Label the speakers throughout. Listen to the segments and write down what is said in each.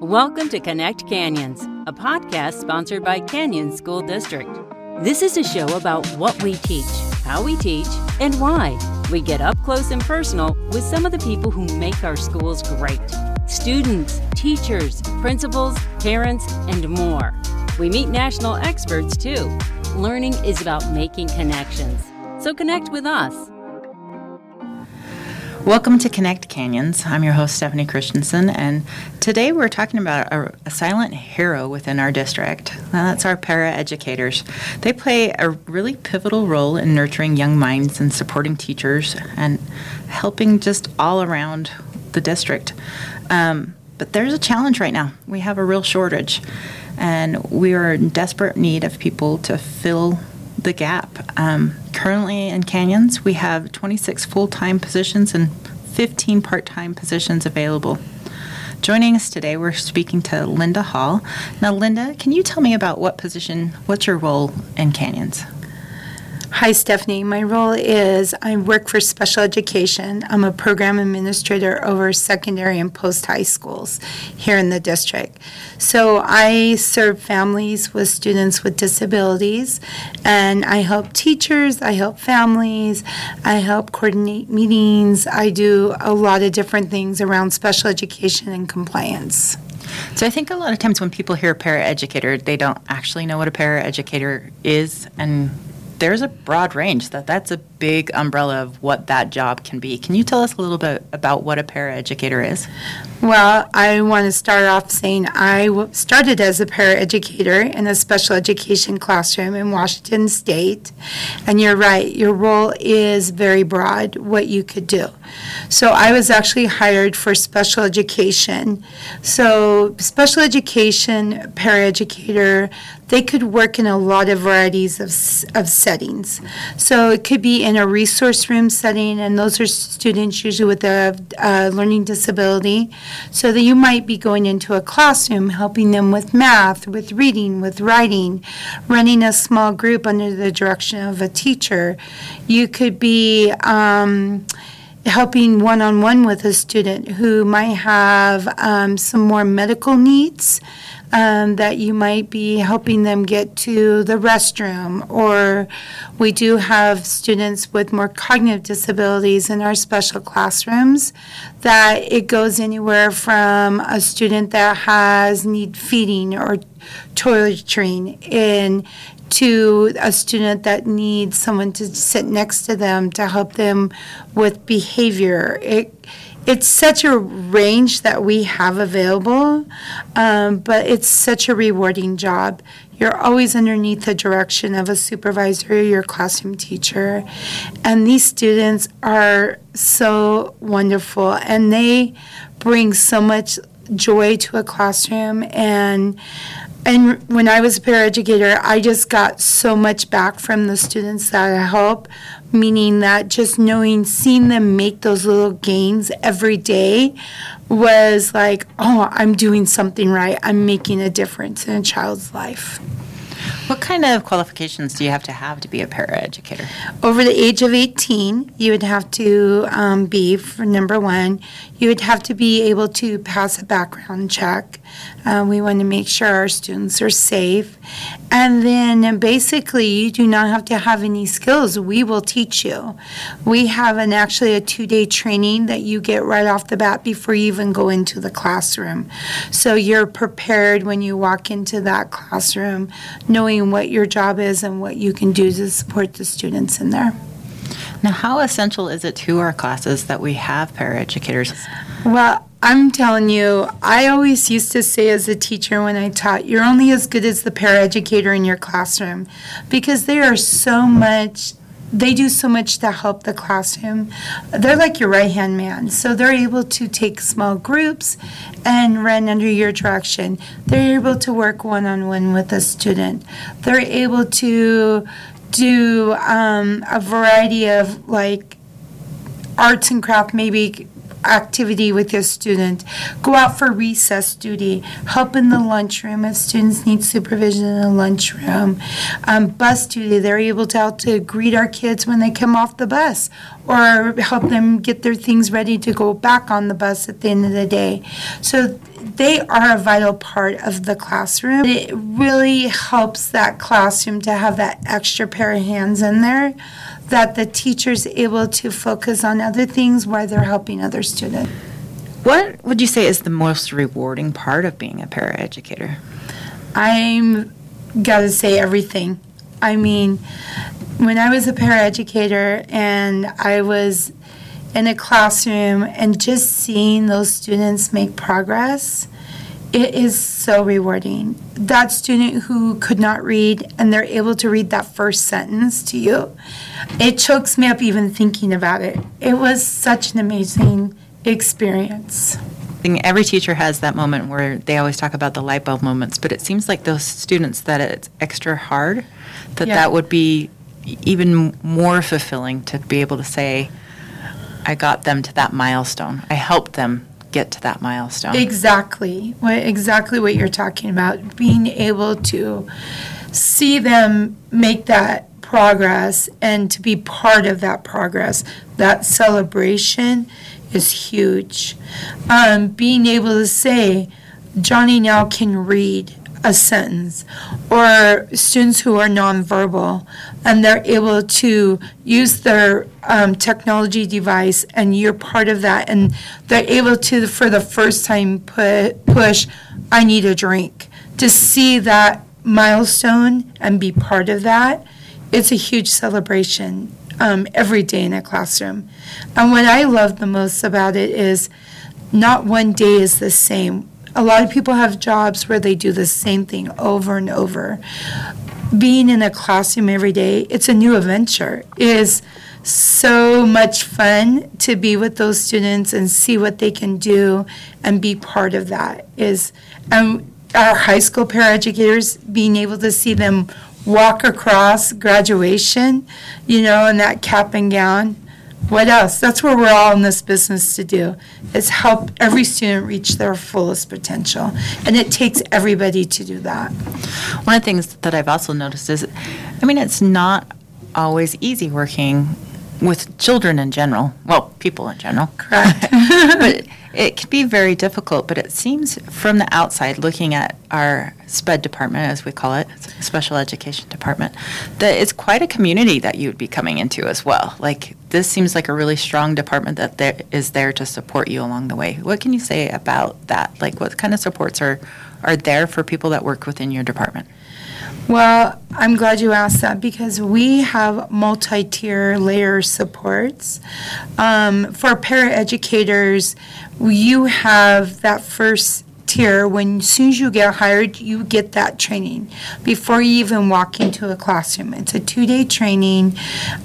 Speaker 1: Welcome to Connect Canyons, a podcast sponsored by Canyons School District. This is a show about what we teach, how we teach, and why. We get up close and personal with some of the people who make our schools great students, teachers, principals, parents, and more. We meet national experts too. Learning is about making connections. So connect with us.
Speaker 2: Welcome to Connect Canyons. I'm your host, Stephanie Christensen, and today we're talking about a, a silent hero within our district. that's our paraeducators. They play a really pivotal role in nurturing young minds and supporting teachers and helping just all around the district. Um, but there's a challenge right now. We have a real shortage, and we are in desperate need of people to fill the gap. Um, currently in Canyons, we have 26 full time positions and 15 part time positions available. Joining us today, we're speaking to Linda Hall. Now, Linda, can you tell me about what position, what's your role in Canyons?
Speaker 3: Hi, Stephanie. My role is I work for special education. I'm a program administrator over secondary and post high schools here in the district. So I serve families with students with disabilities, and I help teachers, I help families, I help coordinate meetings. I do a lot of different things around special education and compliance.
Speaker 2: So I think a lot of times when people hear paraeducator, they don't actually know what a paraeducator is and there's a broad range. That that's a big umbrella of what that job can be. Can you tell us a little bit about what a paraeducator is?
Speaker 3: Well, I want to start off saying I started as a paraeducator in a special education classroom in Washington State. And you're right, your role is very broad, what you could do. So I was actually hired for special education. So, special education paraeducator, they could work in a lot of varieties of, of settings. So, it could be in a resource room setting, and those are students usually with a, a learning disability. So that you might be going into a classroom helping them with math, with reading, with writing, running a small group under the direction of a teacher. You could be um, helping one on one with a student who might have um, some more medical needs um, that you might be helping them get to the restroom. Or we do have students with more cognitive disabilities in our special classrooms that it goes anywhere from a student that has need feeding or toiletry in to a student that needs someone to sit next to them to help them with behavior. It it's such a range that we have available, um, but it's such a rewarding job. You're always underneath the direction of a supervisor, or your classroom teacher, and these students are so wonderful, and they bring so much joy to a classroom and and when I was a paraeducator, I just got so much back from the students that I help meaning that just knowing, seeing them make those little gains every day was like, oh, I'm doing something right. I'm making a difference in a child's life.
Speaker 2: What kind of qualifications do you have to have to be a paraeducator?
Speaker 3: Over the age of 18, you would have to um, be, for number one, you would have to be able to pass a background check. Uh, we want to make sure our students are safe. And then basically, you do not have to have any skills. We will teach you. We have an actually a two day training that you get right off the bat before you even go into the classroom. So you're prepared when you walk into that classroom, knowing what your job is and what you can do to support the students in there.
Speaker 2: Now, how essential is it to our classes that we have paraeducators?
Speaker 3: Well, I'm telling you, I always used to say as a teacher when I taught, you're only as good as the paraeducator in your classroom because they are so much they do so much to help the classroom. They're like your right hand man. So they're able to take small groups and run under your direction. They're able to work one on one with a student. They're able to do um, a variety of like arts and craft, maybe activity with your student. Go out for recess duty. Help in the lunchroom if students need supervision in the lunchroom. Um, bus duty, they're able to out to greet our kids when they come off the bus or help them get their things ready to go back on the bus at the end of the day. So they are a vital part of the classroom. It really helps that classroom to have that extra pair of hands in there that the teacher's able to focus on other things while they're helping other students.
Speaker 2: What would you say is the most rewarding part of being a paraeducator?
Speaker 3: I'm got to say everything. I mean, when I was a paraeducator and I was in a classroom and just seeing those students make progress, it is so rewarding. That student who could not read and they're able to read that first sentence to you, it chokes me up even thinking about it. It was such an amazing experience.
Speaker 2: I think every teacher has that moment where they always talk about the light bulb moments, but it seems like those students that it's extra hard, that
Speaker 3: Yeah.
Speaker 2: that would be even more fulfilling to be able to say, I got them to that milestone. I helped them get to that milestone.
Speaker 3: Exactly. What, exactly what you're talking about. Being able to see them make that progress and to be part of that progress, that celebration is huge. Um, being able to say, Johnny now can read a sentence, or students who are nonverbal and they're able to use their um, technology device and you're part of that and they're able to for the first time put push i need a drink. To see that milestone and be part of that it's a huge celebration um, every day in a classroom. And what i love the most about it is not one day is the same. A lot of people have jobs where they do the same thing over and over being in a classroom every day, it's a new adventure. It is so much fun to be with those students and see what they can do and be part of that. Is um, our high school paraeducators being able to see them walk across graduation, you know, in that cap and gown. What else? That's what we're all in this business to do, is help every student reach their fullest potential. And it takes everybody to do that.
Speaker 2: One of the things that I've also noticed is, I mean, it's not always easy working with children in general. Well, people in general.
Speaker 3: Correct.
Speaker 2: but it can be very difficult. But it seems from the outside, looking at our SPED department, as we call it, special education department, that it's quite a community that you would be coming into as well. Like this seems like a really strong department that there is there to support you along the way. What can you say about that? Like what kind of supports are are there for people that work within your department?
Speaker 3: Well, I'm glad you asked that because we have multi-tier layer supports. Um, for paraeducators, you have that first tier when as soon as you get hired, you get that training before you even walk into a classroom. It's a two-day training.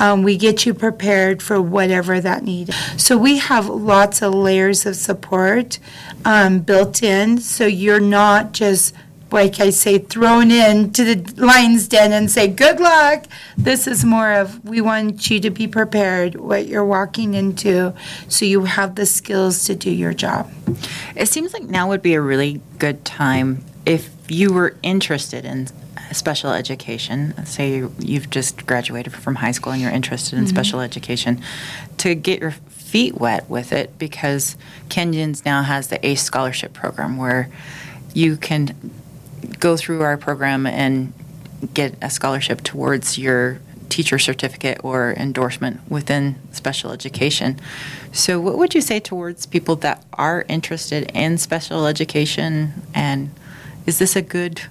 Speaker 3: Um, we get you prepared for whatever that need. So we have lots of layers of support um, built in, so you're not just like I say, thrown in to the lion's den and say, good luck. This is more of, we want you to be prepared what you're walking into so you have the skills to do your job.
Speaker 2: It seems like now would be a really good time if you were interested in special education. Say you've just graduated from high school and you're interested in mm-hmm. special education, to get your feet wet with it because Canyons now has the ACE scholarship program where you can go through our program and get a scholarship towards your teacher certificate or endorsement within special education. So, what would you say towards people that are interested in special education? And is this a good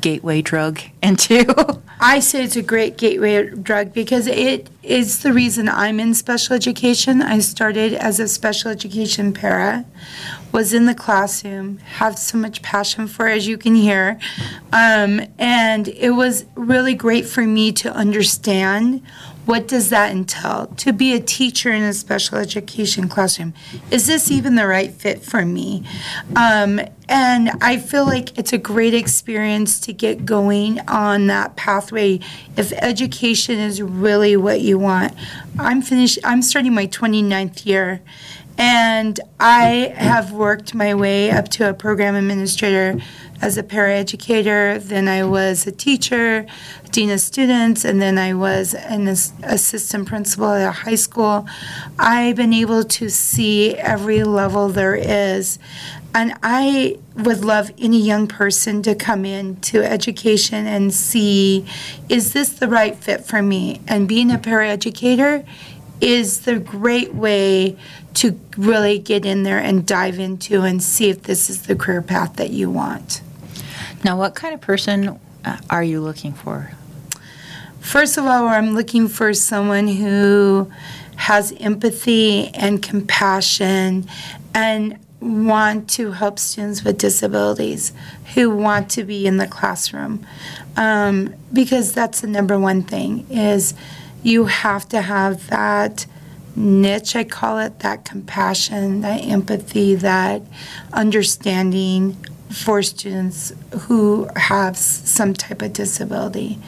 Speaker 2: gateway drug into?
Speaker 3: I say it's a great gateway drug because it is the reason I'm in special education. I started as a special education para, was in the classroom, have so much passion for, it, as you can hear, um, and it was really great for me to understand what does that entail to be a teacher in a special education classroom. Is this even the right fit for me? Um, and I feel like it's a great experience to get going on that pathway if education is really what you want. I'm finished, I'm starting my 29th year. And I have worked my way up to a program administrator as a paraeducator. Then I was a teacher, dean of students, and then I was an assistant principal at a high school. I've been able to see every level there is. And I would love any young person to come into education and see is this the right fit for me? And being a paraeducator is the great way to really get in there and dive into and see if this is the career path that you want.
Speaker 2: Now, what kind of person uh, are you looking for?
Speaker 3: First of all, I'm looking for someone who has empathy and compassion and want to help students with disabilities who want to be in the classroom um, because that's the number one thing is you have to have that niche i call it that compassion that empathy that understanding for students who have some type of disability.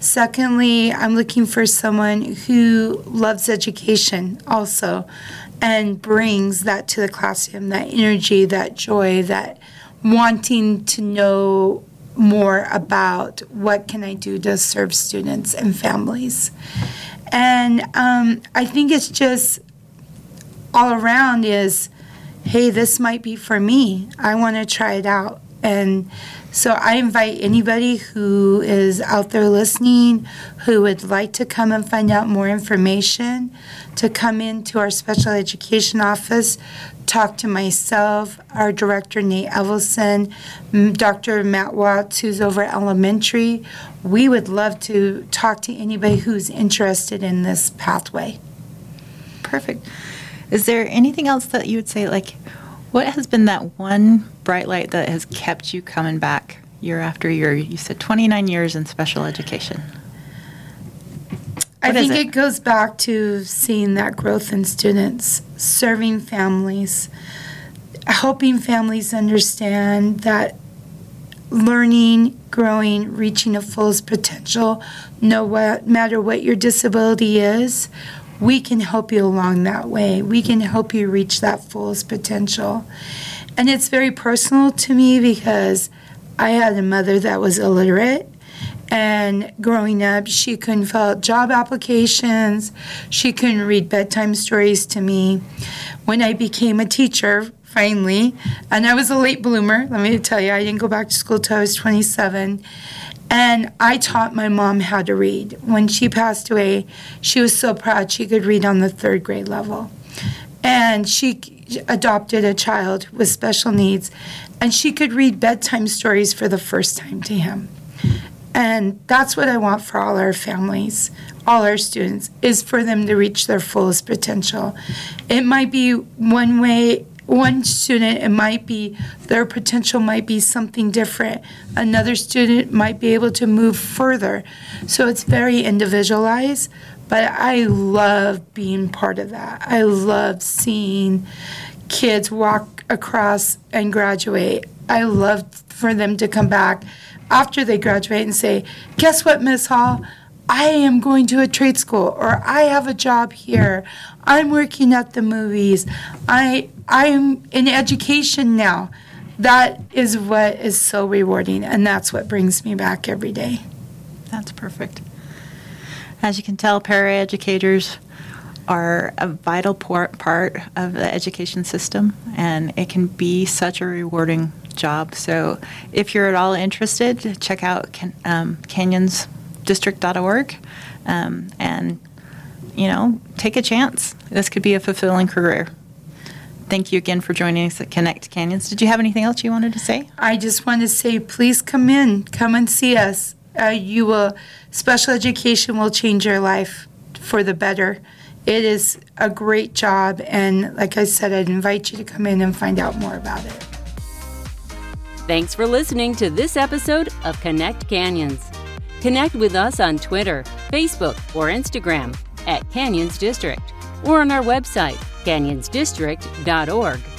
Speaker 3: Secondly i'm looking for someone who loves education also and brings that to the classroom that energy, that joy, that wanting to know more about what can I do to serve students and families. And um, I think it's just all around is, hey, this might be for me. I want to try it out. And so I invite anybody who is out there listening who would like to come and find out more information to come into our special education office, talk to myself, our director Nate Evelson, Dr. Matt Watts, who's over at elementary. We would love to talk to anybody who's interested in this pathway.
Speaker 2: Perfect. Is there anything else that you would say, like, what has been that one bright light that has kept you coming back year after year? You said 29 years in special education.
Speaker 3: I think it? it goes back to seeing that growth in students, serving families, helping families understand that learning, growing, reaching a fullest potential, no matter what your disability is, we can help you along that way. We can help you reach that fullest potential. And it's very personal to me because I had a mother that was illiterate. And growing up, she couldn't fill out job applications. She couldn't read bedtime stories to me. When I became a teacher, finally, and I was a late bloomer, let me tell you, I didn't go back to school till I was 27. And I taught my mom how to read. When she passed away, she was so proud she could read on the third grade level. And she adopted a child with special needs, and she could read bedtime stories for the first time to him. And that's what I want for all our families, all our students, is for them to reach their fullest potential. It might be one way one student it might be their potential might be something different. Another student might be able to move further. So it's very individualized but i love being part of that. I love seeing kids walk across and graduate. I love for them to come back after they graduate and say guess what miss hall I am going to a trade school or I have a job here. I'm working at the movies. I I'm in education now. That is what is so rewarding and that's what brings me back every day.
Speaker 2: That's perfect. As you can tell, paraeducators are a vital part of the education system and it can be such a rewarding job. So if you're at all interested, check out um, Canyons district.org um, and, you know, take a chance. This could be a fulfilling career. Thank you again for joining us at Connect Canyons. Did you have anything else you wanted to say?
Speaker 3: I just want to say, please come in, come and see us. Uh, you will, special education will change your life for the better. It is a great job, and like I said, I'd invite you to come in and find out more about it.
Speaker 1: Thanks for listening to this episode of Connect Canyons. Connect with us on Twitter, Facebook, or Instagram at Canyons District or on our website, canyonsdistrict.org.